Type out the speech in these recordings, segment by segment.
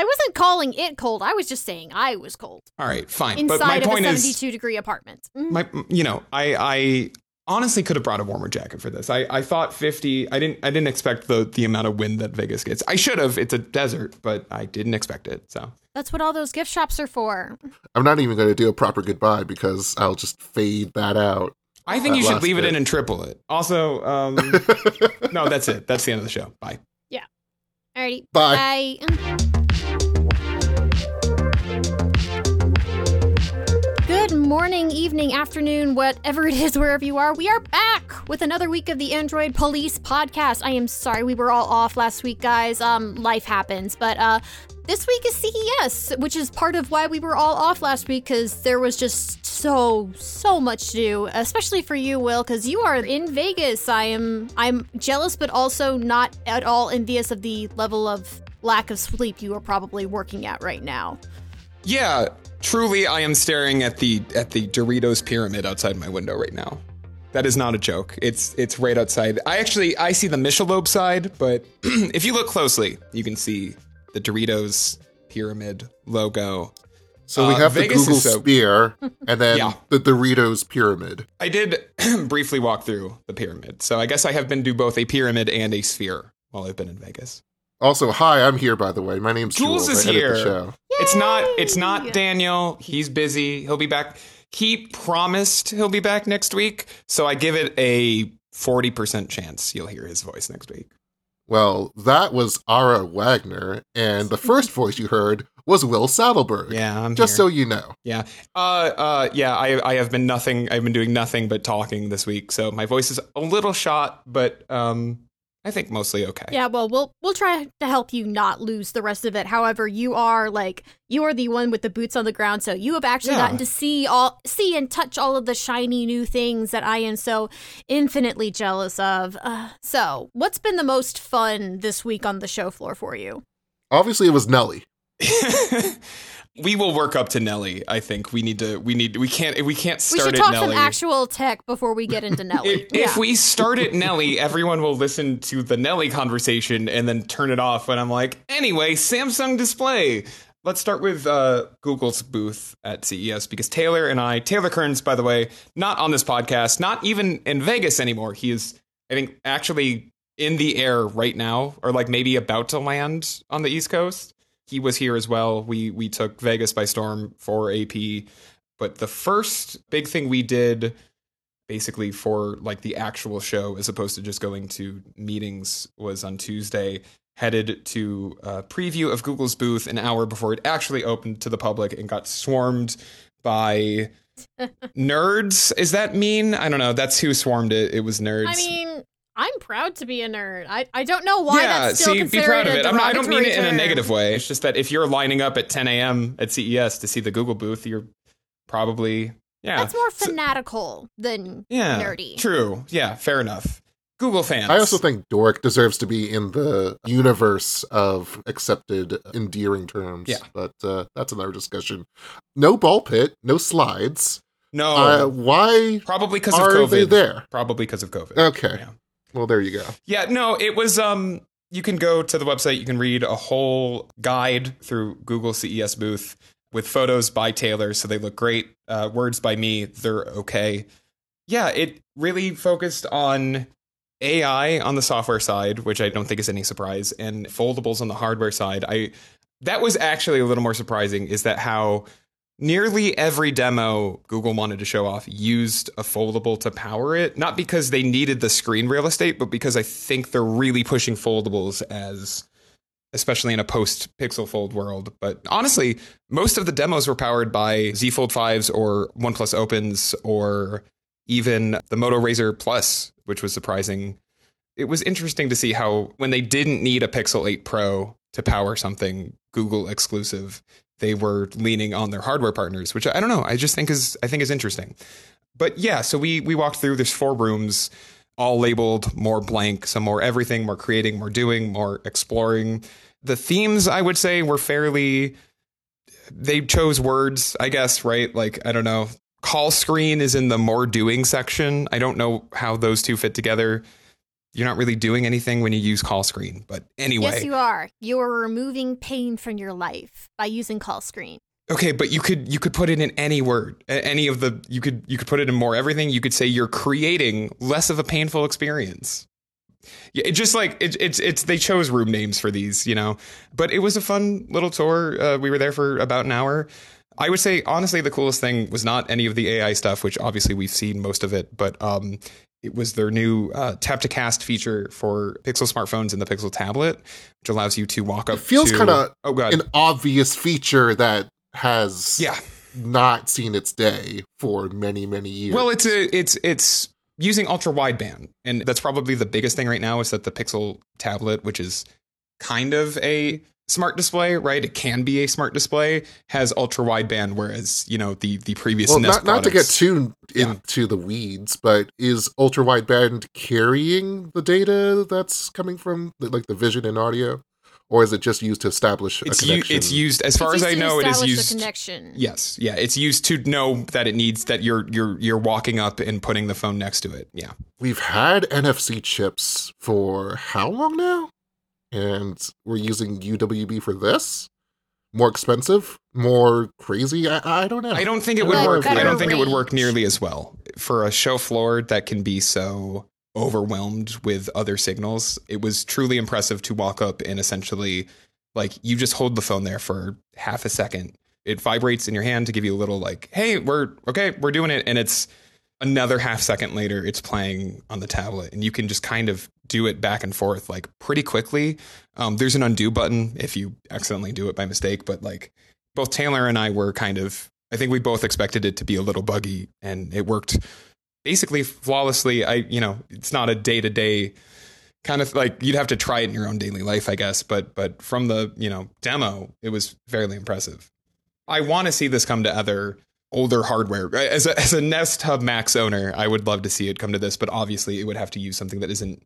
I wasn't calling it cold. I was just saying I was cold All right, fine. inside but my of a point is, 72 degree apartment. Mhm. my you know i i honestly could have brought a warmer jacket for this i i thought 50 i didn't i didn't expect the the amount of wind that vegas gets i should have it's a desert but i didn't expect it so That's what all those gift shops are for. I'm not even going to do a proper goodbye because I'll just fade that out. i think you should last leave it in and triple it also um no that's it that's the end of the show bye Yeah. Alrighty. Bye. Bye. Morning, evening, afternoon, whatever it is, wherever you are. We are back with another week of the Android Police podcast. I am sorry we were all off last week, guys. Um, life happens, but uh, this week is CES, which is part of why we were all off last week because there was just so so much to do, especially for you, Will, because you are in Vegas. I am I'm jealous, but also not at all envious of the level of lack of sleep you are probably working at right now. yeah truly i am staring at the at the doritos pyramid outside my window right now that is not a joke it's it's right outside i actually i see the michelob side but if you look closely you can see the doritos pyramid logo So we Uh, have the Vegas Google so- Sphere and then Yeah. the Doritos Pyramid. I did briefly walk through the pyramid, so I guess I have been to both a pyramid and a sphere while I've been in Vegas. Also, hi, I'm here by the way. My name's Jules Jules. is here. The show. It's not it's Yay! not Daniel. He's busy. He'll be back. He promised he'll be back next week, so I give it a 40% chance you'll hear his voice next week. Well, that was Ara Wagoner, and the first voice you heard was Will Sattelberg. Yeah, I'm Just here. so you know. Yeah. Uh uh yeah, I I have been nothing I've been doing nothing but talking this week, so my voice is a little shot, but um I think mostly okay. Yeah, well, we'll we'll try to help you not lose the rest of it. However, you are like you are the one with the boots on the ground, so you have actually Yeah. gotten to see all see and touch all of the shiny new things that I am so infinitely jealous of. Uh, so, what's been the most fun this week on the show floor for you? Obviously, it was Nelly. we will work up to Nelly. I think we need to. We need. We can't. We can't start. We should talk Nelly. some actual tech before we get into Nelly. if, if we start at Nelly, everyone will listen to the Nelly conversation and then turn it off. And I'm like, anyway, Samsung Display. Let's start with uh, Google's booth at CES because Taylor and I, Taylor Kearns, by the way, not on this podcast, not even in Vegas anymore. He is, I think, actually in the air right now, or like maybe about to land on the East Coast. He was here as well. We we took Vegas by storm for AP. But the first big thing we did basically for like the actual show as opposed to just going to meetings was on Tuesday headed to a preview of Google's booth an hour before it actually opened to the public and got swarmed by nerds. Is that mean? I don't know. That's who swarmed it. It was nerds. I mean, I'm proud to be a nerd. I, I don't know why yeah, that's still see, be considered proud of a it. I'm not, I don't mean it in a negative way. It's just that if you're lining up at 10 a.m. at CES to see the Google booth, you're probably yeah. That's more So- fanatical than yeah, nerdy. True. Yeah, fair enough. Google fans. I also think dork deserves to be in the universe of accepted, endearing terms. Yeah. But uh, that's another discussion. No ball pit, no slides. no. Uh, why Probably because of are COVID. they there? Probably because of COVID. Okay. Yeah. Well, there you go. Yeah, no, it was um you can go to the website, you can read a whole guide through Google CES booth with photos by Taylor, so they look great. Uh, words by me, they're okay. Yeah, it really focused on AI on the software side, which I don't think is any surprise, and foldables on the hardware side. I that was actually a little more surprising is that how nearly every demo Google wanted to show off used a foldable to power it, not because they needed the screen real estate, but because I think they're really pushing foldables as especially in a post Pixel Fold world. But honestly, most of the demos were powered by Z Fold 5s or OnePlus Opens or even the Moto Razr Plus, which was surprising. It was interesting to see how when they didn't need a Pixel 8 Pro to power something Google exclusive, they were leaning on their hardware partners, which I don't know. I just think is I think is interesting. But yeah, so we we walked through. There's four rooms, all labeled more blank, some more everything, more creating, more doing, more exploring. The themes I would say were fairly. They chose words, I guess, right? Like I don't know. Call screen is in the more doing section. I don't know how those two fit together you're not really doing anything when you use call screen. But anyway, Yes, you are. You are removing pain from your life by using call screen. Okay, but you could you could put it in any word, any of the you could you could put it in more everything. You could say you're creating less of a painful experience. Yeah, it just like it, it's it's they chose room names for these, you know. But it was a fun little tour. Uh, we were there for about an hour. I would say honestly, the coolest thing was not any of the AI stuff, which obviously we've seen most of it, but um, it was their new uh, tap to cast feature for Pixel smartphones and the Pixel tablet, which allows you to walk up. It feels kinda oh god, An obvious feature that has yeah. not seen its day for many, many years. Well, it's a it's it's using ultra wideband, and that's probably the biggest thing right now is that the Pixel tablet, which is kind of a smart display, right? It can be a smart display, has ultra wideband, whereas you know the the previous well, Nest not, not to get products- too Yeah. into the weeds, but is ultra wideband carrying the data that's coming from the, like the vision and audio, or is it just used to establish it's a u- connection? it's used as far It's as I know, it is used. the connection. Yes, yeah, it's used to know that it needs that you're you're you're walking up and putting the phone next to it. Yeah. We've had NFC chips for how long now? And we're using UWB for this? More expensive? More crazy? I, I don't know. I don't think it would work. I don't think it would work nearly as well for a show floor that can be so overwhelmed with other signals. It was truly impressive to walk up and essentially, like, you just hold the phone there for half a second. It vibrates in your hand to give you a little like, "Hey, we're okay, we're doing it," and it's another half second later, it's playing on the tablet, and you can just kind of do it back and forth like pretty quickly. Um, there's an undo button if you accidentally do it by mistake, but like both Taylor and I were kind of, I think we both expected it to be a little buggy, and it worked basically flawlessly. I, you know, it's not a day to day kind of like you'd have to try it in your own daily life, I guess. But but from the you know demo, it was fairly impressive. I want to see this come to other older hardware. As a, as a Nest Hub Max owner, I would love to see it come to this, but obviously it would have to use something that isn't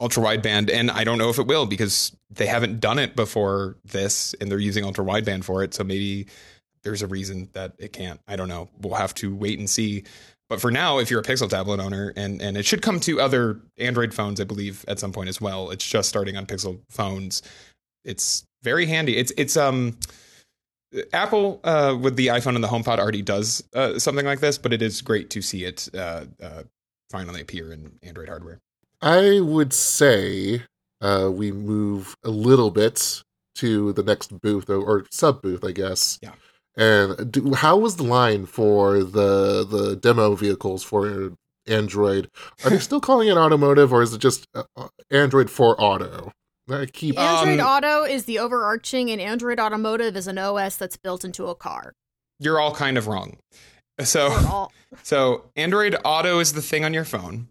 ultra wideband, and I don't know if it will because they haven't done it before this, and they're using ultra wideband for it. So maybe there's a reason that it can't. I don't know. We'll have to wait and see. But for now, if you're a Pixel tablet owner, and and it should come to other Android phones, I believe, at some point as well. It's just starting on Pixel phones. It's very handy. It's it's um Apple uh, with the iPhone and the HomePod already does uh, something like this, but it is great to see it uh, uh, finally appear in Android hardware. I would say uh, we move a little bit to the next booth or, or sub booth, I guess. Yeah. And do, how was the line for the the demo vehicles for Android? Are they still calling it automotive, or is it just uh, Android for auto? I keep Android Um, Auto is the overarching, and Android Automotive is an OS that's built into a car. You're all kind of wrong. So all- So Android Auto is the thing on your phone.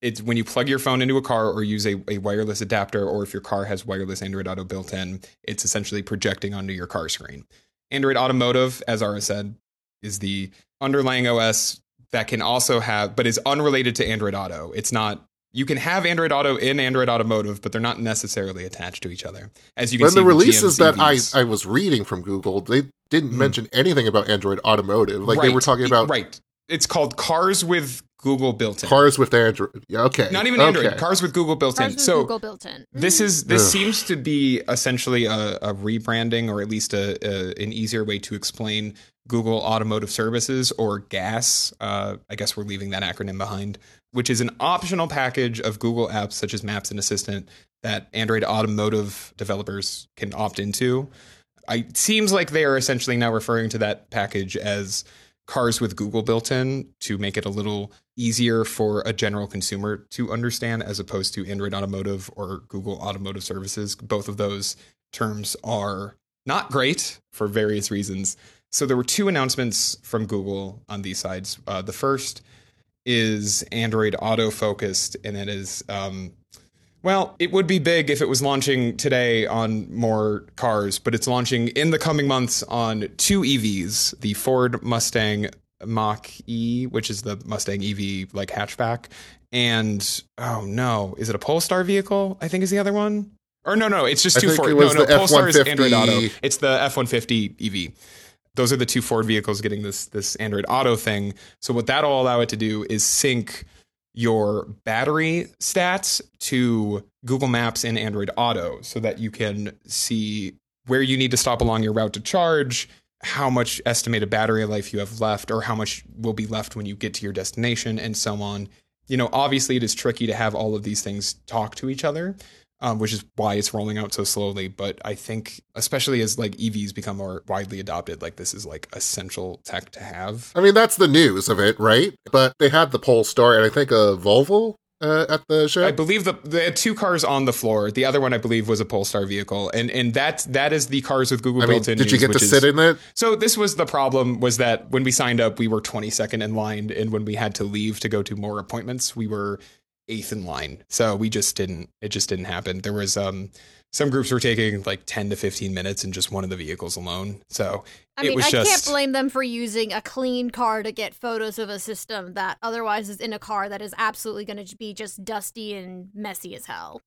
It's when you plug your phone into a car or use a, a wireless adapter, or if your car has wireless Android Auto built in, it's essentially projecting onto your car screen. Android Automotive, as Ara said, is the underlying OS that can also have, but is unrelated to Android Auto. It's not. You can have Android Auto in Android Automotive, but they're not necessarily attached to each other. As you can when see, the with releases that I, I was reading from Google, they didn't Hmm. mention anything about Android Automotive. Like they were talking about right. It's called cars with Google built in. cars with Android. Yeah, okay, Not even Android. Okay. Cars with Google built Cars in. with So Google built in. this is this Ugh. seems to be essentially a, a rebranding, or at least a, a an easier way to explain Google Automotive Services or GAS. Uh, I guess we're leaving that acronym behind, which is an optional package of Google apps such as Maps and Assistant that Android automotive developers can opt into. It seems like they are essentially now referring to that package as cars with Google built in to make it a little easier for a general consumer to understand as opposed to Android Automotive or Google Automotive Services. Both of those terms are not great for various reasons. So there were two announcements from Google on these sides. Uh, the first is Android Auto focused, and it is um, well, it would be big if it was launching today on more cars, but it's launching in the coming months on two EVs the Ford Mustang Mach E, which is the Mustang EV like hatchback, and oh no, is it a Polestar vehicle? I think is the other one. Or no, no, it's just two Ford. No, no, Polestar is F-150. Android Auto. It's the F one fifty EV. Those are the two Ford vehicles getting this this Android Auto thing. So what that'll allow it to do is sync your battery stats to Google Maps and Android Auto so that you can see where you need to stop along your route to charge, how much estimated battery life you have left, or how much will be left when you get to your destination, and so on. You know, obviously, it is tricky to have all of these things talk to each other um, which is why it's rolling out so slowly. But I think, especially as like EVs become more widely adopted, like this is like essential tech to have. I mean, that's the news of it, right? But they had the Polestar and I think a Volvo uh, at the show. I believe the had two cars on the floor. The other one, I believe, was a Polestar vehicle, and and that that is the cars with Google I mean, built-in. did you get to which sit in it? So this was the problem: was that when we signed up, we were 22nd in line, and when we had to leave to go to more appointments, we were eighth in line. So we just didn't. It just didn't happen. There was um some groups were taking like 10 to 15 minutes in just one of the vehicles alone. So I It mean, I can't blame them for using a clean car to get photos of a system that otherwise is in a car that is absolutely going to be just dusty and messy as hell.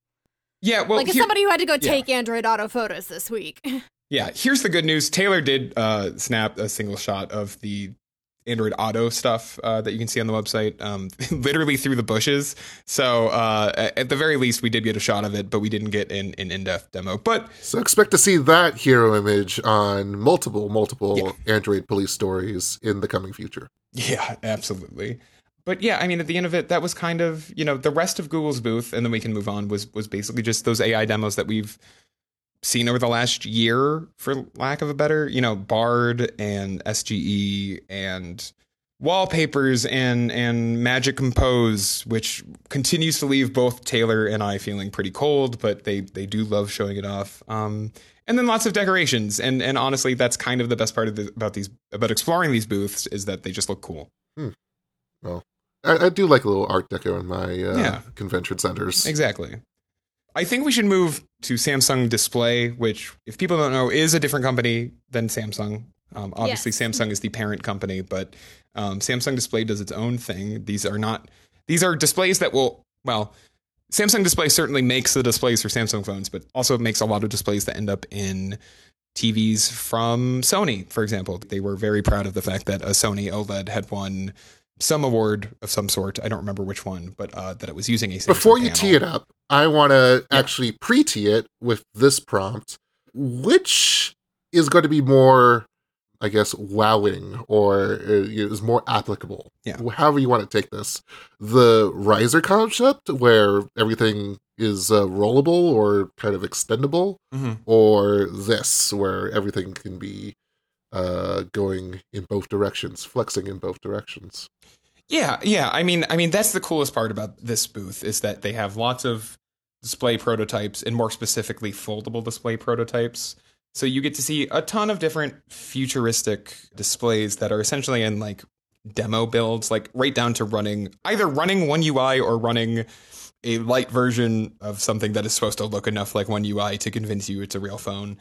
yeah, well, like here- somebody who had to go yeah. take Android Auto photos this week. Yeah, here's the good news. Taylor did uh, snap a single shot of the Android Auto stuff uh, that you can see on the website, um, literally through the bushes. So uh, at- the very least, we did get a shot of it, but we didn't get an, an in-depth demo. But So expect to see that hero image on multiple, multiple Android police stories in the coming future. yeah, absolutely. But yeah, I mean, at the end of it, that was kind of you know the rest of Google's booth, and then we can move on. Was was basically just those AI demos that we've seen over the last year, for lack of a better, you know, Bard and SGE and wallpapers and and Magic Compose, which continues to leave both Taylor and I feeling pretty cold, but they they do love showing it off. Um, and then lots of decorations, and and honestly, that's kind of the best part of the, about these about exploring these booths is that they just look cool. I, I do like a little art deco in my uh, Yeah. convention centers. Exactly. I think we should move to Samsung Display, which, if people don't know, is a different company than Samsung. Um, obviously, Yes. Samsung is the parent company, but um, Samsung Display does its own thing. These are not; these are displays that will. Well, Samsung Display certainly makes the displays for Samsung phones, but also makes a lot of displays that end up in TVs from Sony, for example. They were very proud of the fact that a Sony OLED had won some award of some sort. I don't remember which one, but uh, that it was using a Samsung Before you panel. tee it up, I want to Yeah. actually pre tee it with this prompt. Which is going to be more, I guess, wowing or uh, is more applicable? Yeah. However, you want to take this. The riser concept, where everything is uh, rollable or kind of extendable, Mhm. or this, where everything can be uh, going in both directions, flexing in both directions. Yeah, yeah. I mean, I mean that's the coolest part about this booth is that they have lots of display prototypes and more specifically foldable display prototypes. So you get to see a ton of different futuristic displays that are essentially in like demo builds, like right down to running either running one UI or running a light version of something that is supposed to look enough like one UI to convince you it's a real phone.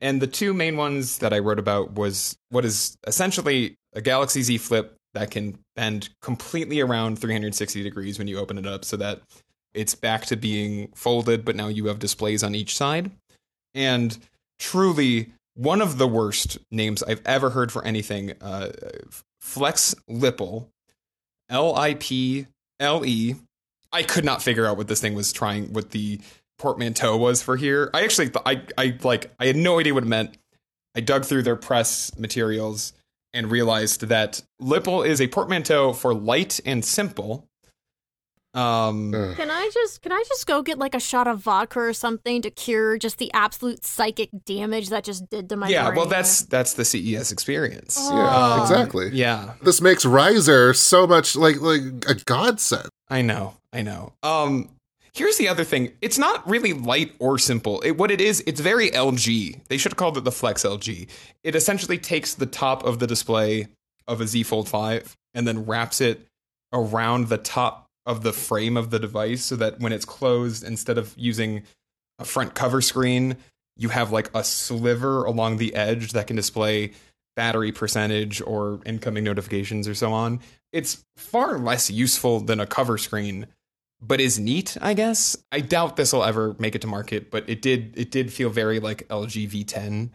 And the two main ones that I wrote about was what is essentially a Galaxy Z Flip that can bend completely around 360 degrees when you open it up so that it's back to being folded, but now you have displays on each side. And truly, one of the worst names I've ever heard for anything uh, Flex Lipple, L I P L E. I could not figure out what this thing was trying, what the portmanteau was for here. I actually, th- I, I like, I had no idea what it meant. I dug through their press materials and realized that Lipple is a portmanteau for light and simple. Um, Ugh. Can I just can I just go get like a shot of vodka or something to cure just the absolute psychic damage that just did to my yeah, brain? well, that's that's the CES experience. Yeah, Um, exactly. Yeah, This makes Riser so much like like a godsend. I know, I know. Um, here's the other thing: it's not really light or simple. It, what it is, it's very LG. They should have called it the Flex LG. It essentially takes the top of the display of a Z Fold Five and then wraps it around the top of the frame of the device, so that when it's closed, instead of using a front cover screen, you have like a sliver along the edge that can display battery percentage or incoming notifications or so on. It's far less useful than a cover screen, but is neat, I guess. I doubt this will ever make it to market, but it did it did feel very like LG V10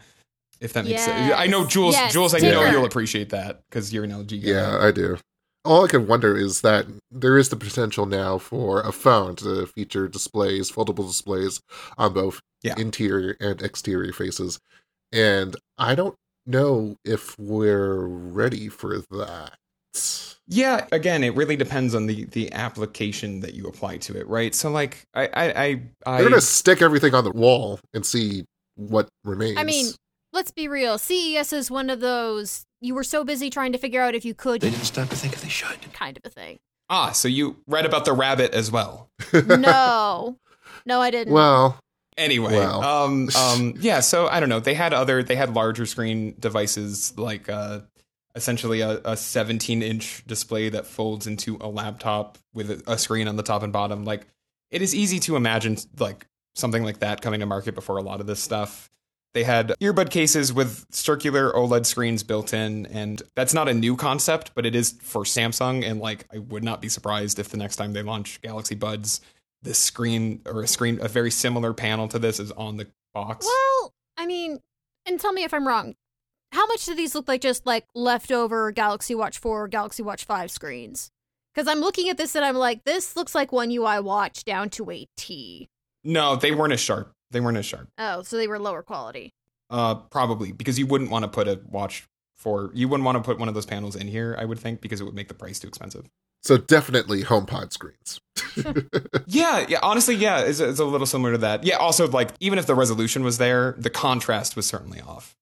if that makes sense. I know Jules Yes, Jules I know you'll appreciate that cuz you're an LG guy. Yeah, I do. all I can wonder is that there is the potential now for a phone to feature displays, foldable displays on both Yeah. interior and exterior faces. And I don't know if we're ready for that. Yeah, again, it really depends on the the application that you apply to it, right? So like I I I, I They're gonna stick everything on the wall and see what remains. I mean, let's be real. CES is one of those you were so busy trying to figure out if you could They didn't stop to think if they should. kind of a thing. Ah, so you read about the rabbit as well. No. No, I didn't. well, Anyway, Well. um, um, yeah. So I don't know. They had other. They had larger screen devices, like uh, essentially a, a 17 inch display that folds into a laptop with a, screen on the top and bottom. Like it is easy to imagine like something like that coming to market before a lot of this stuff. They had earbud cases with circular OLED screens built in, and that's not a new concept, but it is for Samsung. And like, I would not be surprised if the next time they launch Galaxy Buds, this screen or a screen, a very similar panel to this is on the box. Well, I mean, and tell me if I'm wrong. How much do these look like just like leftover Galaxy Watch 4 or Galaxy Watch 5 screens? Because I'm looking at this and I'm like, this looks like one UI Watch down to a T. No, they weren't as sharp. They weren't as sharp. Oh, so they were lower quality. Uh, probably because you wouldn't want to put a watch for you wouldn't want to put one of those panels in here. I would think because it would make the price too expensive. so definitely HomePod screens. Yeah, yeah. Honestly, yeah, it's, it's a little similar to that. Yeah. Also, like even if the resolution was there, the contrast was certainly off.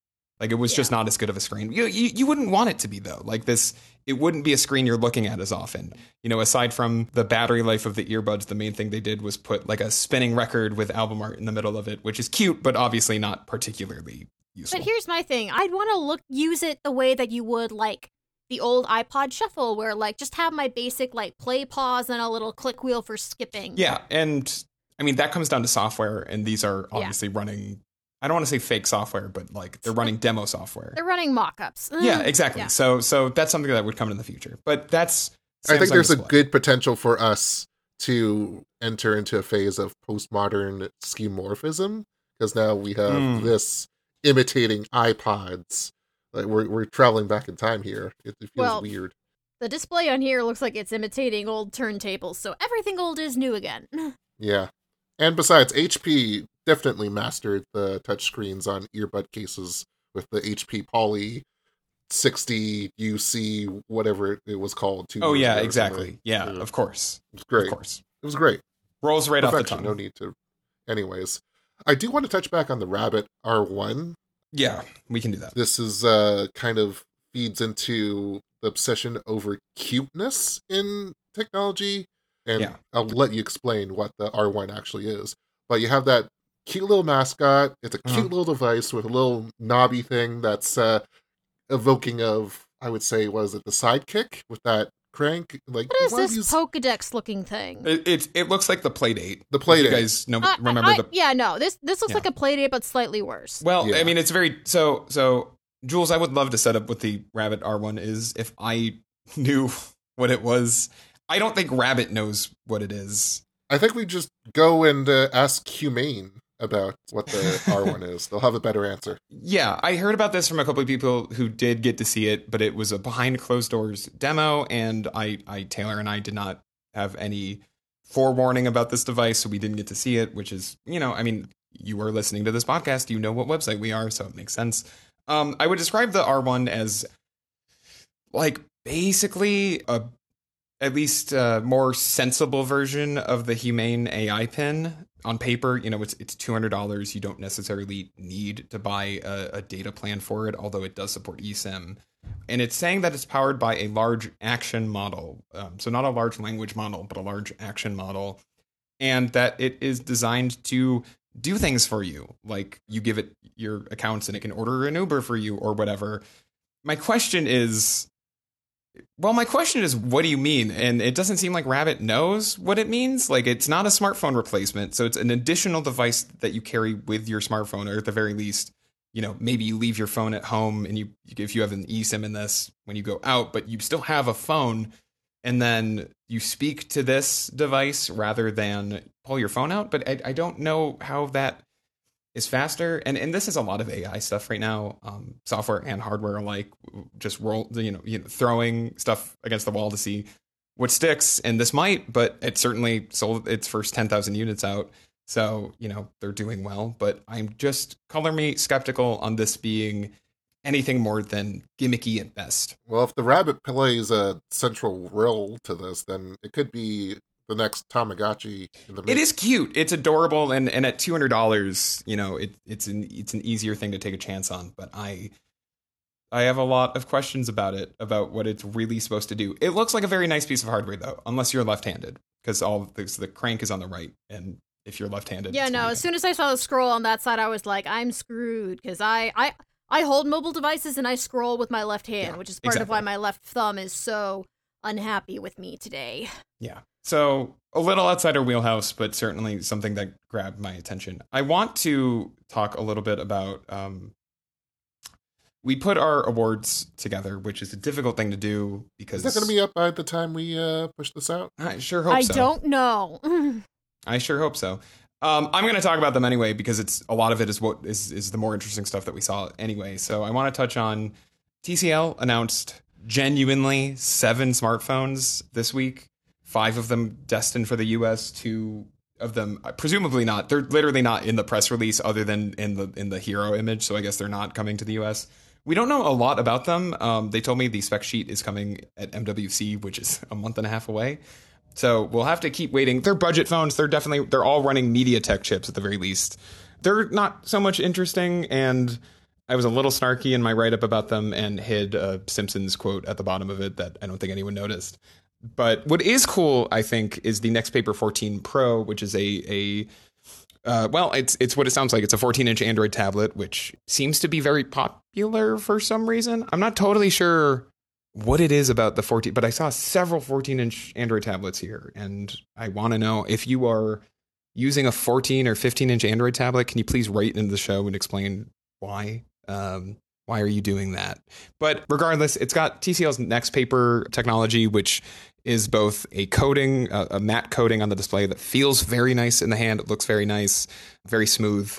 Like it was just not as good of a screen. You, you you wouldn't want it to be though. Like this, it wouldn't be a screen you're looking at as often. You know, aside from the battery life of the earbuds, the main thing they did was put like a spinning record with album art in the middle of it, which is cute, but obviously not particularly useful. But here's my thing. I'd want to look use it the way that you would like the old iPod Shuffle, where like just have my basic like play pause and a little click wheel for skipping. Yeah, and I mean that comes down to software, and these are obviously running. I don't want to say fake software, but like they're running demo software. They're running mock-ups. Yeah, Mm, exactly. yeah. So so that's something that would come in the future. But that's I think Samsung there's a good potential for us to enter into a phase of postmodern skeuomorphism because now we have Hmm. this imitating iPods. Like we're we're traveling back in time here. It, it feels Well- weird. The display on here looks like it's imitating old turntables, so everything old is new again. Yeah. And besides, HP definitely mastered the touchscreens on earbud cases with the HP Poly 60 UC, whatever it was called. Two Oh yeah, exactly. something. Yeah, of course, It was great. of course. It was great. Rolls right off the tongue. No need to. Anyways, I do want to touch back on the Rabbit R1. Yeah, we can do that. This is uh kind of feeds into the obsession over cuteness in technology, and Yeah. I'll let you explain what the R1 actually is. But you have that cute little mascot. It's a cute Uh-huh. little device with a little knobby thing that's uh evoking of, I would say, was it the sidekick with that crank? Like What is this use Pokedex looking thing? It it, it looks like the Playdate. the playdate. You guys know Uh, remember I- the yeah, no. This this looks Yeah. like a playdate, but slightly worse. Well, Yeah. I mean, it's very so. So, Jules, I would love to set up what the Rabbit R1 is if I knew what it was. I don't think Rabbit knows what it is. I think we just go and uh, ask Humane about what the R1 is. They'll have a better answer. Yeah, I heard about this from a couple of people who did get to see it, but it was a behind closed doors demo, and I, I Taylor and I did not have any forewarning about this device, so we didn't get to see it. Which is, you know, I mean, you are listening to this podcast, you know what website we are, so it makes sense. Um, I would describe the R1 as like basically a at least a more sensible version of the humane AI pin on paper. You know, it's it's two hundred dollars. You don't necessarily need to buy a, a data plan for it, although it does support eSIM. And it's saying that it's powered by a large action model, um, so not a large language model, but a large action model, and that it is designed to do things for you, like you give it your accounts and it can order an Uber for you or whatever. My question is well, my question is, what do you mean? And it doesn't seem like Rabbit knows what it means. Like, it's not a smartphone replacement, so it's an additional device that you carry with your smartphone, or at the very least, you know, maybe you leave your phone at home, and you, if you have an eSIM in this when you go out, but you still have a phone, and then you speak to this device rather than pull your phone out. But I, I don't know how that is faster. And and this is a lot of AI stuff right now. Um, software and hardware alike, just roll you know you know throwing stuff against the wall to see what sticks. And this might, but it certainly sold its first ten thousand units out. So you know they're doing well. But I'm just color me skeptical on this being anything more than gimmicky at best. Well, if the rabbit plays a central role to this, then it could be the next Tamagotchi in the It mix. cute. It's adorable, and, and at two hundred dollars, you know, it, it's an it's an easier thing to take a chance on. But I I have a lot of questions about it, about what it's really supposed to do. It looks like a very nice piece of hardware, though, unless you're left-handed, because all the, the crank is on the right, and if you're left-handed, Yeah, no. As soon as I saw the scroll on that side, I was like, I'm screwed because I, I I hold mobile devices and I scroll with my left hand, Yeah, which is part of why my left thumb is so unhappy with me today. Yeah. So a little outside our wheelhouse, but certainly something that grabbed my attention. I want to talk a little bit about. Um, we put our awards together, which is a difficult thing to do because Is that going to be up by the time we uh, push this out? I sure hope so. I so. don't know. I sure hope so. Um, I'm going to talk about them anyway because it's a lot of it is what is is the more interesting stuff that we saw anyway. So I want to touch on TCL announced genuinely seven smartphones this week. Five of them destined for the U.S. Two of them uh, presumably not. They're literally not in the press release other than in the in the hero image. So I guess they're not coming to the U.S. We don't know a lot about them. Um, they told me the spec sheet is coming at MWC, which is a month and a half away. So we'll have to keep waiting. They're budget phones. They're definitely they're all running MediaTek chips at the very least. They're not so much interesting, and I was a little snarky in my write up about them and hid a Simpsons quote at the bottom of it that I don't think anyone noticed. But what is cool, I think, is the Next Paper 14 Pro, which is a a uh, well, it's it's what it sounds like. It's a 14 inch Android tablet, which seems to be very popular for some reason. I'm not totally sure what it is about the 14, but I saw several 14 inch Android tablets here, and I want to know if you are using a 14 or 15 inch Android tablet. Can you please write into the show and explain why? Um, why are you doing that? But regardless, it's got TCL's Next Paper technology, which is both a coating, a, a matte coating on the display that feels very nice in the hand. It looks very nice, very smooth.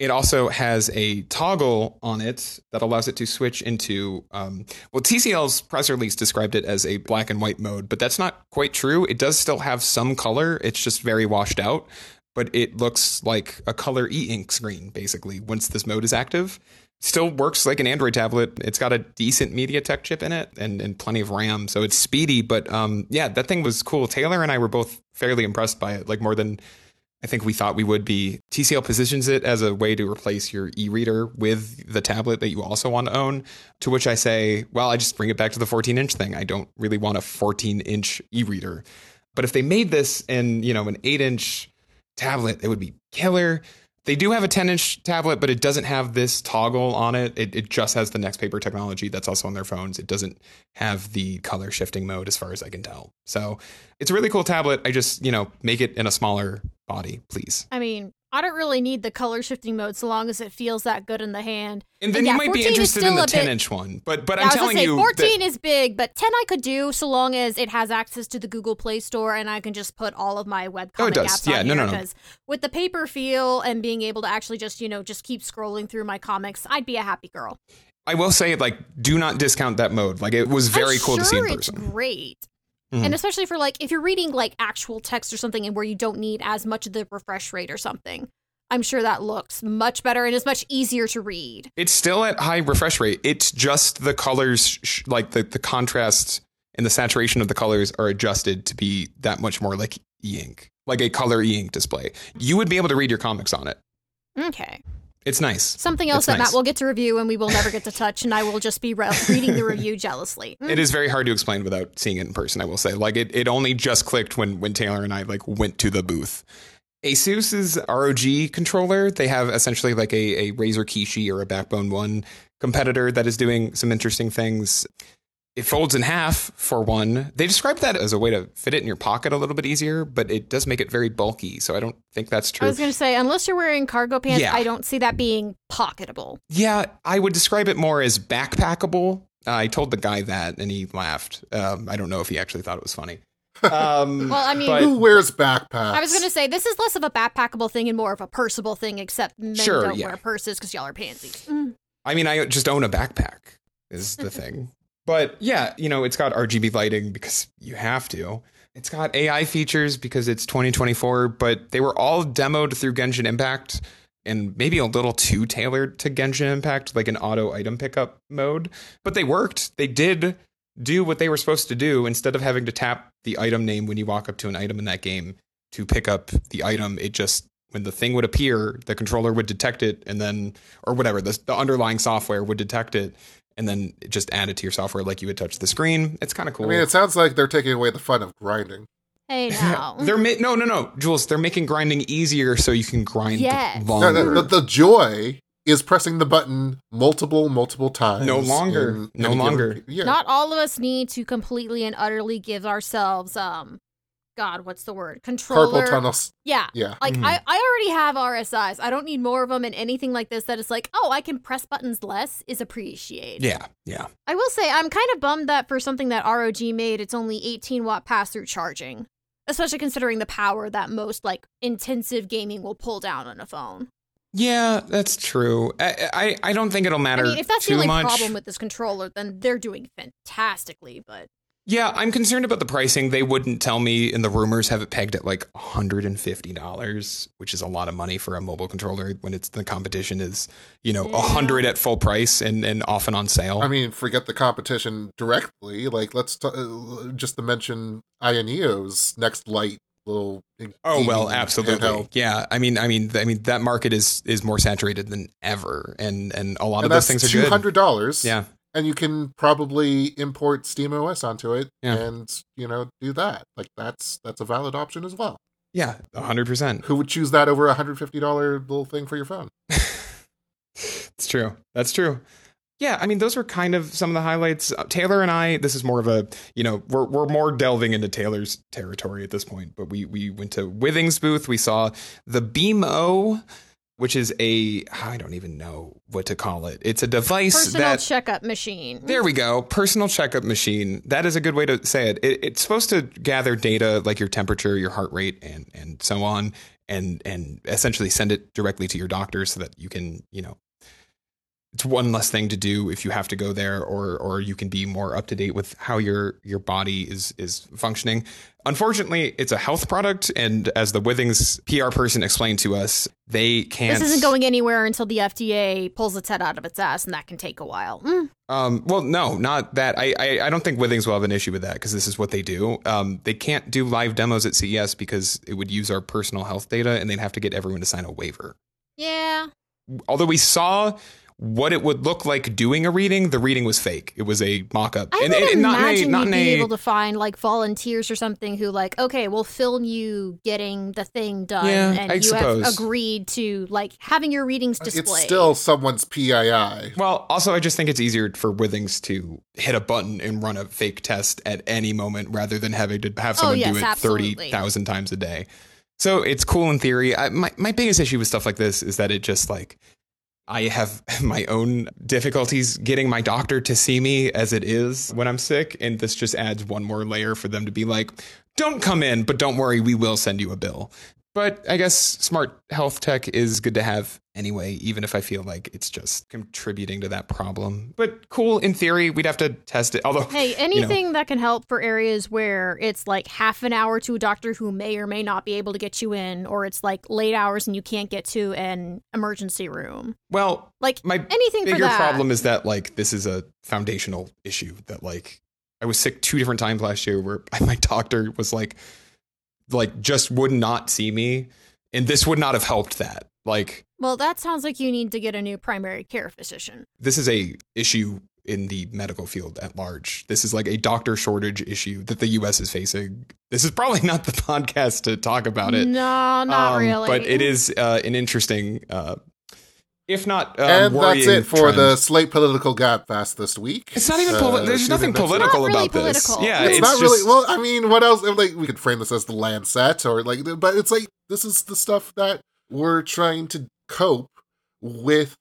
It also has a toggle on it that allows it to switch into, um, well, TCL's press release described it as a black and white mode, but that's not quite true. It does still have some color, it's just very washed out, but it looks like a color e ink screen, basically, once this mode is active. Still works like an Android tablet. It's got a decent MediaTek chip in it and, and plenty of RAM, so it's speedy. But um, yeah, that thing was cool. Taylor and I were both fairly impressed by it, like more than I think we thought we would be. TCL positions it as a way to replace your e reader with the tablet that you also want to own. To which I say, well, I just bring it back to the 14 inch thing. I don't really want a 14 inch e reader. But if they made this in, you know, an 8 inch tablet, it would be killer. They do have a 10 inch tablet, but it doesn't have this toggle on it. it. It just has the next paper technology that's also on their phones. It doesn't have the color shifting mode as far as I can tell. So it's a really cool tablet. I just, you know, make it in a smaller body, please. I mean, I don't really need the color shifting mode so long as it feels that good in the hand. And then yeah, you might be interested in the a bit- 10 inch one. But but Yeah, I'm I telling say you 14 that- is big, but 10 I could do so long as it has access to the Google Play Store and I can just put all of my webcomic Oh, it does. apps Yeah, on no, here no, no. because with the paper feel and being able to actually just, you know, just keep scrolling through my comics, I'd be a happy girl. I will say like do not discount that mode. Like it was very I'm cool to see in sure it's great. Mhm. And especially for like if you're reading like actual text or something and where you don't need as much of the refresh rate or something. I'm sure that looks much better and is much easier to read. It's still at high refresh rate. It's just the colors, sh- like the, the contrast and the saturation of the colors are adjusted to be that much more like e ink, like a color e ink display. You would be able to read your comics on it. Okay. It's nice. Something else It's that nice. Matt will get to review and we will never get to touch, and I will just be re- reading the review jealously. Mm. It is very hard to explain without seeing it in person. I will say, like it, it only just clicked when when Taylor and I like went to the booth. Asus's ROG controller, they have essentially like a, a Razer Kishi or a Backbone One competitor that is doing some interesting things. It folds in half for one. They describe that as a way to fit it in your pocket a little bit easier, but it does make it very bulky. So I don't think that's true. I was going to say, unless you're wearing cargo pants, Yeah. I don't see that being pocketable. Yeah, I would describe it more as backpackable. Uh, I told the guy that, and he laughed. Um, I don't know if he actually thought it was funny. Um, Well, I mean- but- Who wears backpacks? I was gonna say this is less of a backpackable thing and more of a purseable thing, except men Sure, don't yeah. wear purses because y'all are pansies. Mm. I mean, I just own a backpack, is the thing. But yeah, you know, it's got RGB lighting because you have to. It's got AI features because it's 2024, but they were all demoed through Genshin Impact and maybe a little too tailored to Genshin Impact, like an auto item pickup mode. But they worked. They did do what they were supposed to do. Instead of having to tap the item name when you walk up to an item in that game to pick up the item, it just when the thing would appear, the controller would detect it and then or whatever, the, the underlying software would detect it and then just add it to your software like you would touch the screen. It's kind of cool. I mean, it sounds like they're taking away the fun of grinding. Hey now, they're ma- no, no, no, Jules. They're making grinding easier so you can grind Yes. Longer. no, the, the joy is pressing the button multiple, multiple times. No longer. in No any given- longer. Yeah. not all of us need to completely and utterly give ourselves um, God, what's the word? Controller. Carpal tunnels. Yeah. Yeah. Like Mhm. I, I already have RSIs. I don't need more of them and anything like this that is like, oh, I can press buttons less is appreciated. yeah, yeah. I will say I'm kind of bummed that for something that ROG made, it's only 18 watt pass through charging. Especially considering the power that most like intensive gaming will pull down on a phone. Yeah, that's true. I, I, I don't think it'll matter. I mean, if that's the only much. problem with this controller, then they're doing fantastically. But Yeah, I'm concerned about the pricing. They wouldn't tell me, and the rumors have it pegged at like $150, which is a lot of money for a mobile controller when it's the competition is, you know, a Yeah. 100 at full price and, and often on sale. I mean, forget the competition directly. Like, let's t- uh, just to mention Ayaneo's next light little. Oh well, absolutely. handheld. Yeah, I mean, I mean, I mean, that market is is more saturated than ever, and and a lot And of those things are two hundred dollars. Yeah, and you can probably import SteamOS onto it, Yeah. and you know do that. Like that's that's a valid option as well. yeah, hundred percent. Who would choose that over a hundred fifty dollar little thing for your phone? It's true. That's true. Yeah, I mean, those were kind of some of the highlights. Uh, Taylor and I, this is more of a, you know, we're we're more delving into Taylor's territory at this point. But we we went to Withings' booth. We saw the BeamO, which is a I don't even know what to call it. It's a device personal that checkup machine. There we go. Personal checkup machine. That is a good way to say it. it. It's supposed to gather data like your temperature, your heart rate, and and so on, and and essentially send it directly to your doctor so that you can, you know, it's one less thing to do if you have to go there, or or you can be more up to date with how your your body is is functioning. Unfortunately, it's a health product, and as the Withings PR person explained to us, they can't. This isn't going anywhere until the FDA pulls its head out of its ass, and that can take a while. Mm. Um, well, no, not that. I, I, I don't think Withings will have an issue with that because this is what they do. Um, they can't do live demos at CES because it would use our personal health data and they'd have to get everyone to sign a waiver. Yeah. Although we saw what it would look like doing a reading, the reading was fake. It was a mock up. I and, would and- and not in a, imagine not you'd in be a, able to find like volunteers or something who like, okay, we'll film you getting the thing done, Yeah, and I you suppose. have agreed to like having your readings displayed. It's still someone's PII. Well, also, I just think it's easier for Withings to hit a button and run a fake test at any moment rather than having to have oh, someone Oh, yes, do it absolutely. 30,000 times a day. So it's cool in theory. I, my, my biggest issue with stuff like this is that it just like, I have my own difficulties getting my doctor to see me as it is when I'm sick. And this just adds one more layer for them to be like, don't come in, but don't worry, we will send you a bill. But I guess smart health tech is good to have anyway, even if I feel like it's just contributing to that problem. But cool in theory, we'd have to test it. Although, Hey, anything that can help for areas where it's like half an hour to a doctor who may or may not be able to get you in, or it's like late hours and you can't get to an emergency room. well, Like my anything for bigger that. problem is that like this is a foundational issue that like I was sick two different times last year where my doctor was like like just would not see me and this would not have helped that. Like Well, that sounds like you need to get a new primary care physician. this is a issue in the medical field at large. This is like a doctor shortage issue that the US is facing. This is probably not the podcast to talk about it. No, not Um, really. But it is uh, an interesting uh if not uh, and that's it for trend. the Slate Political Gabfest this week. It's not even. Poli- Uh, there's nothing in next week. political Not really about this. political. Yeah, It's, it's, not just, really. Well, I mean, what else? Like, we could frame this as the Lancet, or like, but it's like this is the stuff that we're trying to cope with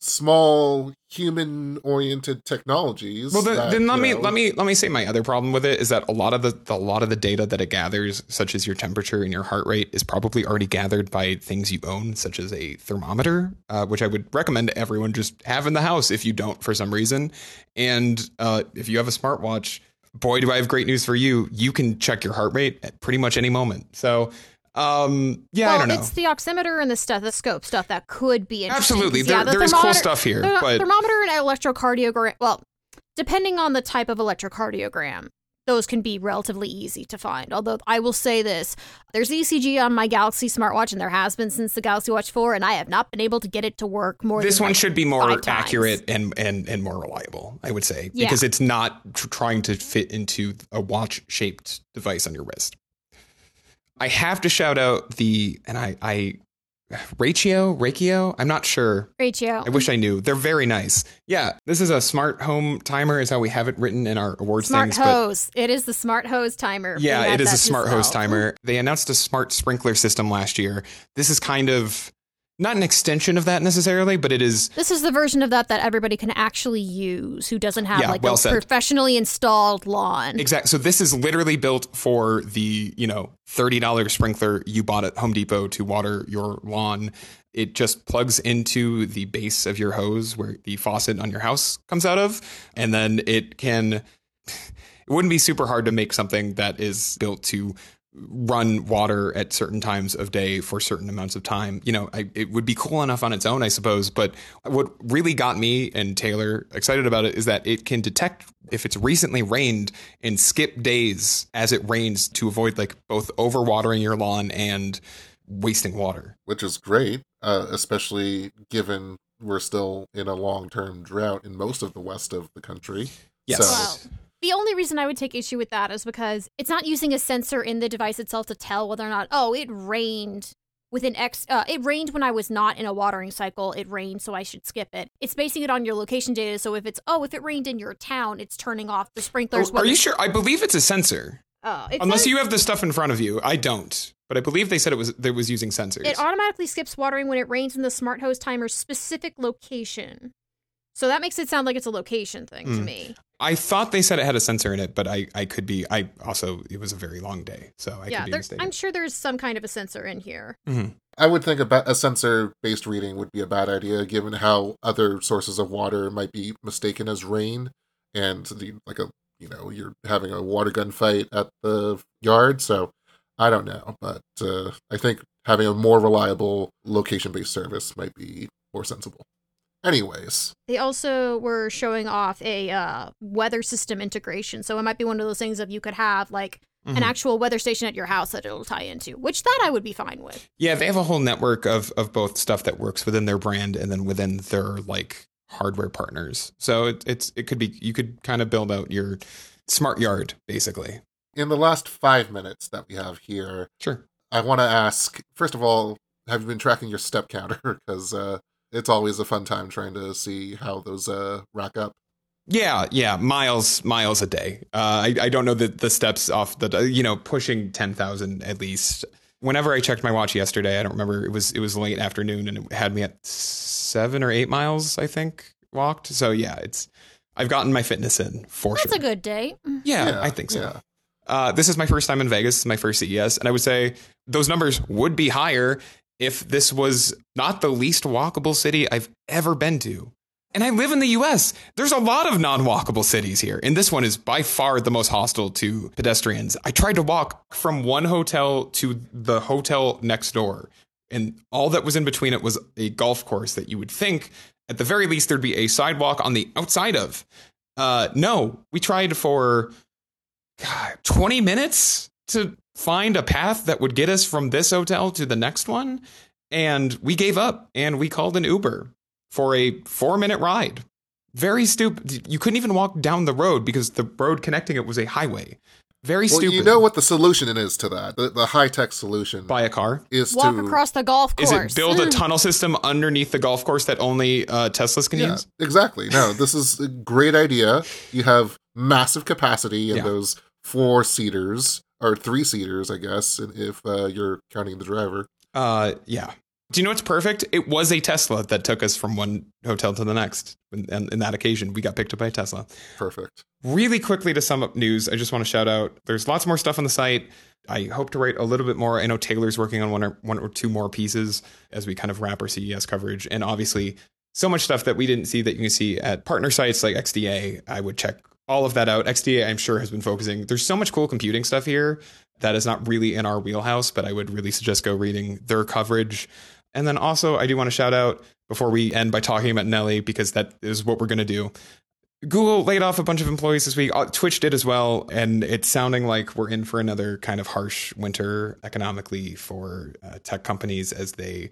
small human-oriented technologies. Well, then, that, then let me know- let me let me say my other problem with it is that a lot of the, the a lot of the data that it gathers, such as your temperature and your heart rate, is probably already gathered by things you own, such as a thermometer, uh, which I would recommend everyone just have in the house if you don't for some reason. And uh, if you have a smartwatch, boy, do I have great news for you! You can check your heart rate at pretty much any moment. So. Um. Yeah, well, I don't know. it's the oximeter and the stethoscope stuff that could be interesting. Absolutely, there, yeah, the there is cool stuff here, The but thermometer and electrocardiogram. Well, depending on the type of electrocardiogram, those can be relatively easy to find. Although I will say this, there's ECG on my Galaxy smartwatch, and there has been since the Galaxy Watch 4, and I have not been able to get it to work more. this one like should be more times. accurate and, and and more reliable i would say Yeah. because it's not tr- trying to fit into a watch shaped device on your wrist i have to shout out the and i i Rachio Rachio i'm not sure Rachio. i wish i knew they're very nice yeah this is a smart home timer is how we have it written in our awards Smart things but hose. It is the smart hose timer. Yeah, it is a smart hose timer. They announced a smart sprinkler system last year. This is kind of not an extension of that necessarily, but it is This is the version of that that everybody can actually use who doesn't have Yeah, like well a said. professionally installed lawn. Exactly. So this is literally built for the, you know, $30 sprinkler you bought at Home Depot to water your lawn. It just plugs into the base of your hose where the faucet on your house comes out of. And then it can, it wouldn't be super hard to make something that is built to run water at certain times of day for certain amounts of time. You know, I, it would be cool enough on its own, I suppose. But what really got me and Taylor excited about it is that it can detect if it's recently rained and skip days as it rains to avoid like both overwatering your lawn and wasting water. which is great, uh, especially given we're still in a long-term drought in most of the west of the country. Yes. So, Well, the only reason I would take issue with that is because it's not using a sensor in the device itself to tell whether or not, oh, it rained within X. Uh, it rained when I was not in a watering cycle. It rained, so I should skip it. It's basing it on your location data. So if it's, oh, if it rained in your town, it's turning off the sprinklers. Oh, are you sure? I believe it's a sensor. Oh, Unless says you have the stuff in front of you. I don't. But I believe they said it was they was using sensors. It automatically skips watering when it rains in the smart hose timer's specific location. So that makes it sound like it's a location thing to Mm. me. I thought they said it had a sensor in it, but I, I could be. I also it was a very long day, so I yeah, could be mistaken. I'm sure there's some kind of a sensor in here. Mhm. I would think about a sensor-based reading would be a bad idea, given how other sources of water might be mistaken as rain, and the like a you know you're having a water gun fight at the yard. So I don't know, but uh, I think having a more reliable location-based service might be more sensible. Anyways, They also were showing off a uh, weather system integration. So it might be one of those things of you could have like an Mhm. actual weather station at your house that it'll tie into, which that I would be fine with. Yeah, they have a whole network of of both stuff that works within their brand and then within their like hardware partners. So it, it's it could be you could kind of build out your smart yard basically. in the last five minutes that we have here, Sure. I want to ask first of all, have you been tracking your step counter? Because uh, it's always a fun time trying to see how those uh, rack up. Yeah, yeah, miles miles a day. Uh, I I don't know the the steps off the you know pushing ten thousand at least. Whenever I checked my watch yesterday, I don't remember it was it was late afternoon and it had me at seven or eight miles I think walked. So yeah, it's I've gotten my fitness in for That's sure. a good day. yeah, I think so. Yeah. Uh, this is my first time in Vegas. This is my first CES, and I would say those numbers would be higher if this was not the least walkable city I've ever been to. And I live in the US. There's a lot of non walkable cities here, and this one is by far the most hostile to pedestrians. I tried to walk from one hotel to the hotel next door, and all that was in between it was a golf course that you would think, at the very least, there'd be a sidewalk on the outside of. Uh, no, we tried for God, 20 minutes to find a path that would get us from this hotel to the next one. And we gave up and we called an Uber for a four minute ride. Very stupid. You couldn't even walk down the road because the road connecting it was a highway. Very Well, stupid. you know what the solution is to that. The, the high tech solution Buy a car. is Walk to across the golf course. Is it build a Mm. tunnel system underneath the golf course that only uh, Teslas can Yeah, use? exactly. No, this is a great idea. You have massive capacity in Yeah. those four seaters or three seaters, I guess, if uh, you're counting the driver. Uh, yeah. Do you know what's perfect? It was a Tesla that took us from one hotel to the next. And in that occasion, we got picked up by a Tesla. Perfect. Really quickly to sum up news, I just want to shout out there's lots more stuff on the site. I hope to write a little bit more. I know Taylor's working on one or one or two more pieces as we kind of wrap our CES coverage. And obviously, so much stuff that we didn't see that you can see at partner sites like XDA. I would check all of that out. XDA, I'm sure, has been focusing. There's so much cool computing stuff here that is not really in our wheelhouse, but I would really suggest go reading their coverage. And then also, I do want to shout out before we end by talking about Nelly because that is what we're going to do. Google laid off a bunch of employees this week. Uh, Twitch did as well, and it's sounding like we're in for another kind of harsh winter economically for uh, tech companies as they.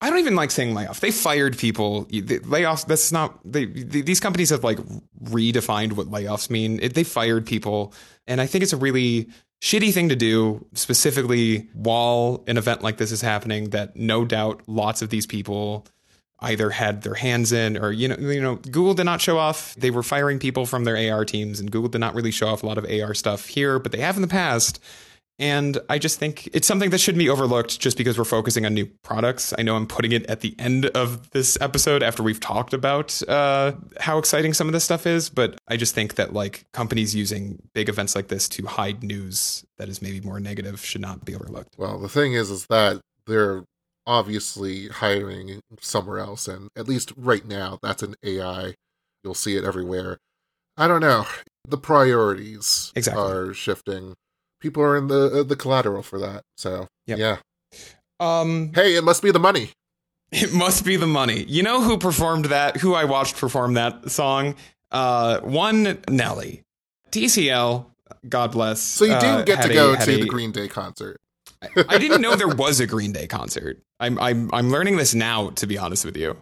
I don't even like saying layoff. They fired people. Layoffs. That's not. They, these companies have like redefined what layoffs mean. It, they fired people, and I think it's a really shitty thing to do, specifically while an event like this is happening. That no doubt lots of these people either had their hands in or you know you know Google did not show off they were firing people from their AR teams and Google did not really show off a lot of AR stuff here but they have in the past and I just think it's something that shouldn't be overlooked just because we're focusing on new products. I know I'm putting it at the end of this episode after we've talked about uh, how exciting some of this stuff is, but I just think that like companies using big events like this to hide news that is maybe more negative should not be overlooked. Well, the thing is, is that they're obviously hiring somewhere else, and at least right now, that's an AI. You'll see it everywhere. I don't know. The priorities exactly. are shifting. People are in the uh, the collateral for that. So yep. yeah. Um. Hey, it must be the money. It must be the money. You know who performed that? Who I watched perform that song? Uh, one Nelly, TCL. God bless. So you didn't uh, get to go a, to a, the Green Day concert. I didn't know there was a Green Day concert. I'm I'm I'm learning this now. To be honest with you,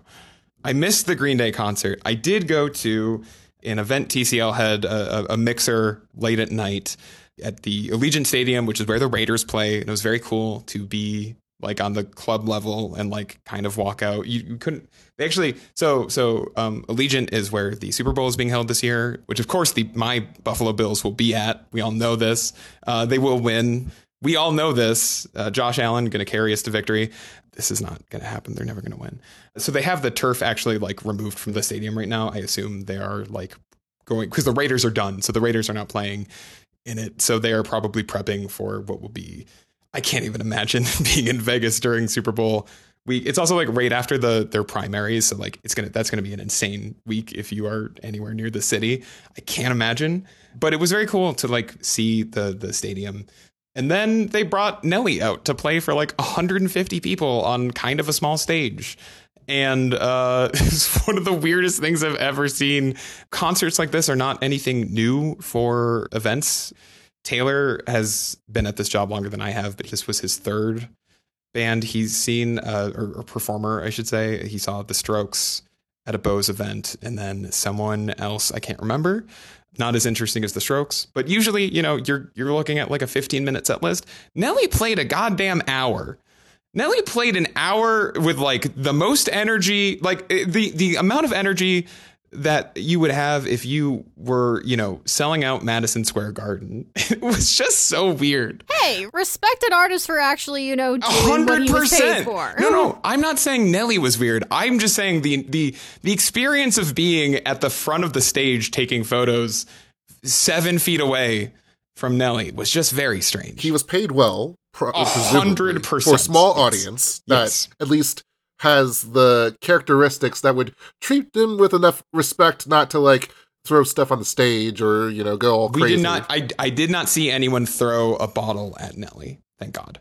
I missed the Green Day concert. I did go to an event TCL had a, a mixer late at night at the Allegiant Stadium, which is where the Raiders play, and it was very cool to be like on the club level and like kind of walk out. You, you couldn't. They actually so so um, Allegiant is where the Super Bowl is being held this year, which of course the my Buffalo Bills will be at. We all know this. Uh, they will win we all know this. Uh, Josh Allen going to carry us to victory. This is not going to happen. They're never going to win. So they have the turf actually like removed from the stadium right now. I assume they are like going because the Raiders are done. So the Raiders are not playing in it. So they are probably prepping for what will be. I can't even imagine being in Vegas during Super Bowl week. It's also like right after the their primaries, so like it's gonna that's gonna be an insane week if you are anywhere near the city. I can't imagine, but it was very cool to like see the the stadium and then they brought Nelly out to play for like 150 people on kind of a small stage. And uh, it's one of the weirdest things I've ever seen. Concerts like this are not anything new for events. Taylor has been at this job longer than I have, but this was his third band he's seen, uh, or, or performer, I should say. He saw The Strokes at a Bose event, and then someone else I can't remember not as interesting as the Strokes, but usually, you know, you're you're looking at like a 15 minute set list. Nelly played a goddamn hour. Nelly played an hour with like the most energy, like eh, the the amount of energy that you would have if you were, you know, selling out Madison Square Garden. It was just so weird. Hey, respected artist for actually, you know, doing 100%. what he was paid for. No, no, I'm not saying Nelly was weird. I'm just saying the the the experience of being at the front of the stage taking photos seven feet away from Nelly was just very strange. He was paid well, hundred percent for a small yes. audience that yes. at least has the characteristics that would treat them with enough respect not to like throw stuff on the stage or you know go all crazy. We did not. I I did not see anyone throw a bottle at Nelly. Thank God.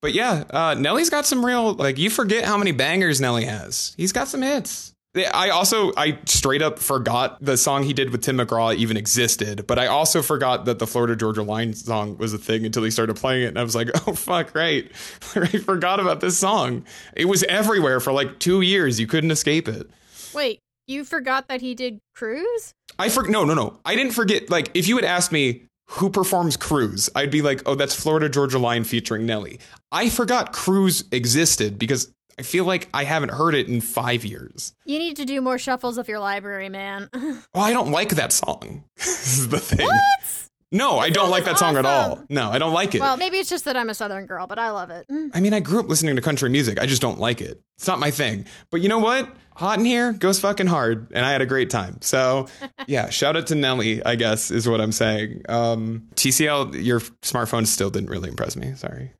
But yeah, uh, Nelly's got some real like you forget how many bangers Nelly has. He's got some hits. I also I straight up forgot the song he did with Tim McGraw even existed, but I also forgot that the Florida Georgia Line song was a thing until he started playing it, and I was like, oh fuck, right, I forgot about this song. It was everywhere for like two years. You couldn't escape it. Wait, you forgot that he did Cruise? I for no no no. I didn't forget. Like if you had asked me who performs Cruise, I'd be like, oh, that's Florida Georgia Line featuring Nelly. I forgot Cruise existed because I feel like I haven't heard it in five years. You need to do more shuffles of your library, man. well, I don't like that song. this is the thing. What? No, I don't like that song at all. No, I don't like it. Well, maybe it's just that I'm a Southern girl, but I love it. Mm. I mean, I grew up listening to country music. I just don't like it. It's not my thing. But you know what? Hot in here goes fucking hard, and I had a great time. So, yeah, shout out to Nelly. I guess is what I'm saying. Um, TCL, your smartphone still didn't really impress me. Sorry.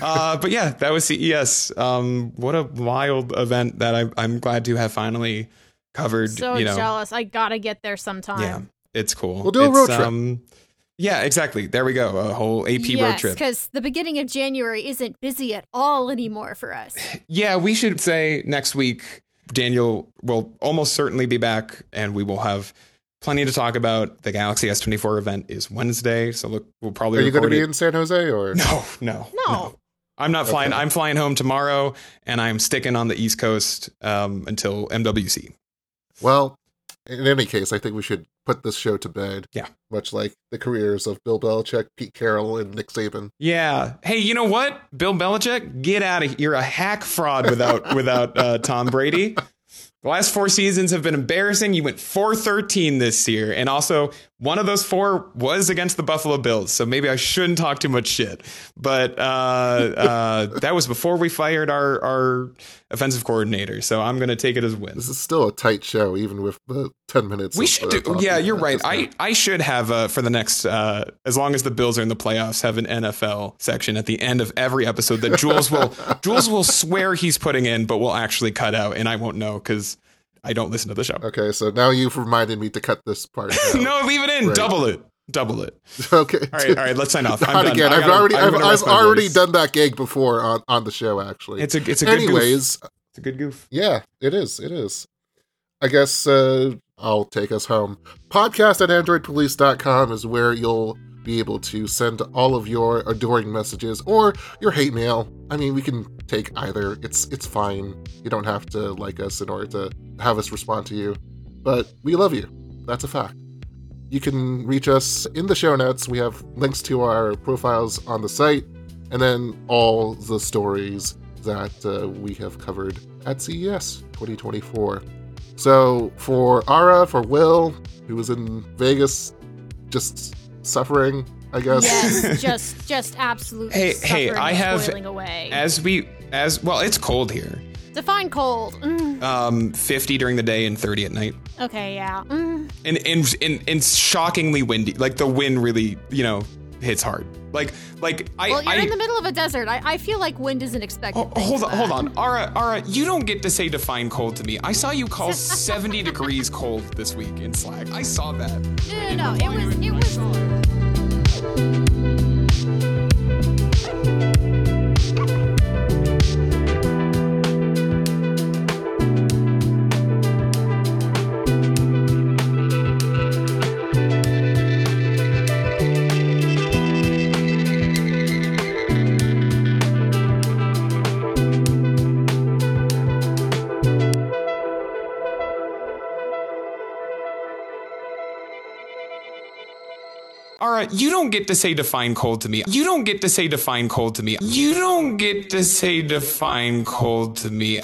Uh, but yeah, that was CES. Um, what a wild event that I, I'm glad to have finally covered. So you know, jealous. I gotta get there sometime. yeah, it's cool. We'll do a It's, road trip. Um, yeah, exactly. There we go. A whole AP road trip. because the beginning of January isn't busy at all anymore for us. Yeah, we should say next week Daniel will almost certainly be back and we will have plenty to talk about. The Galaxy S24 event is Wednesday, so look we'll probably Are you going to be it. in San Jose or? No, no. No. I'm not flying. Okay. I'm flying home tomorrow and I'm sticking on the East Coast um, until MWC. Well, in any case, I think we should put this show to bed. Yeah. Much like the careers of Bill Belichick, Pete Carroll, and Nick Saban. Yeah. Hey, you know what? Bill Belichick, get out of here. You're a hack fraud without without uh, Tom Brady. The last four seasons have been embarrassing. You went 4-13 this year, and also one of those four was against the Buffalo Bills. So maybe I shouldn't talk too much shit. But uh, uh, that was before we fired our our offensive coordinator. So I'm going to take it as a win. This is still a tight show, even with the 10 minutes. We should uh, do. Yeah, you're right. I, point. I should have uh, for the next uh, as long as the Bills are in the playoffs, have an NFL section at the end of every episode that Jules will Jules will swear he's putting in, but will actually cut out, and I won't know because I don't listen to the show. Okay, so now you've reminded me to cut this part. no, leave it in. Right. Double it. Double it. okay. All right, all right. Let's sign off. I'm Not done. again. I've gotta- already, I've, I've already voice. done that gig before on, on the show. Actually, It's a it's a good goof. anyways, It's a good goof. Yeah, it is. It is. I guess uh, I'll take us home. Podcast at androidpolice.com is where you'll be able to send all of your adoring messages or your hate mail. I mean, we can take either. It's it's fine. You don't have to like us in order to have us respond to you. But we love you. That's a fact. You can reach us in the show notes. We have links to our profiles on the site and then all the stories that uh, we have covered at CES 2024. So for Ara, for Will, who was in Vegas, just suffering, I guess. Yes, just just absolutely. Hey, hey, I and have- away. As we as well, it's cold here. Define cold. Mm, Um, 50 during the day and 30 at night. okay, yeah. Mm. and and, and and shockingly windy. Like the wind really, you know, hits hard. Like like I Well, you're I in the middle of a desert. I, I feel like wind isn't expected Oh, hold on, hold on, Ara, Ara, you don't get to say define cold to me. I saw you call 70 degrees cold this week in Slack. I saw that. No, no, no. It was it was oh. You don't get to say define cold to me. You don't get to say define cold to me. You don't get to say define cold to me.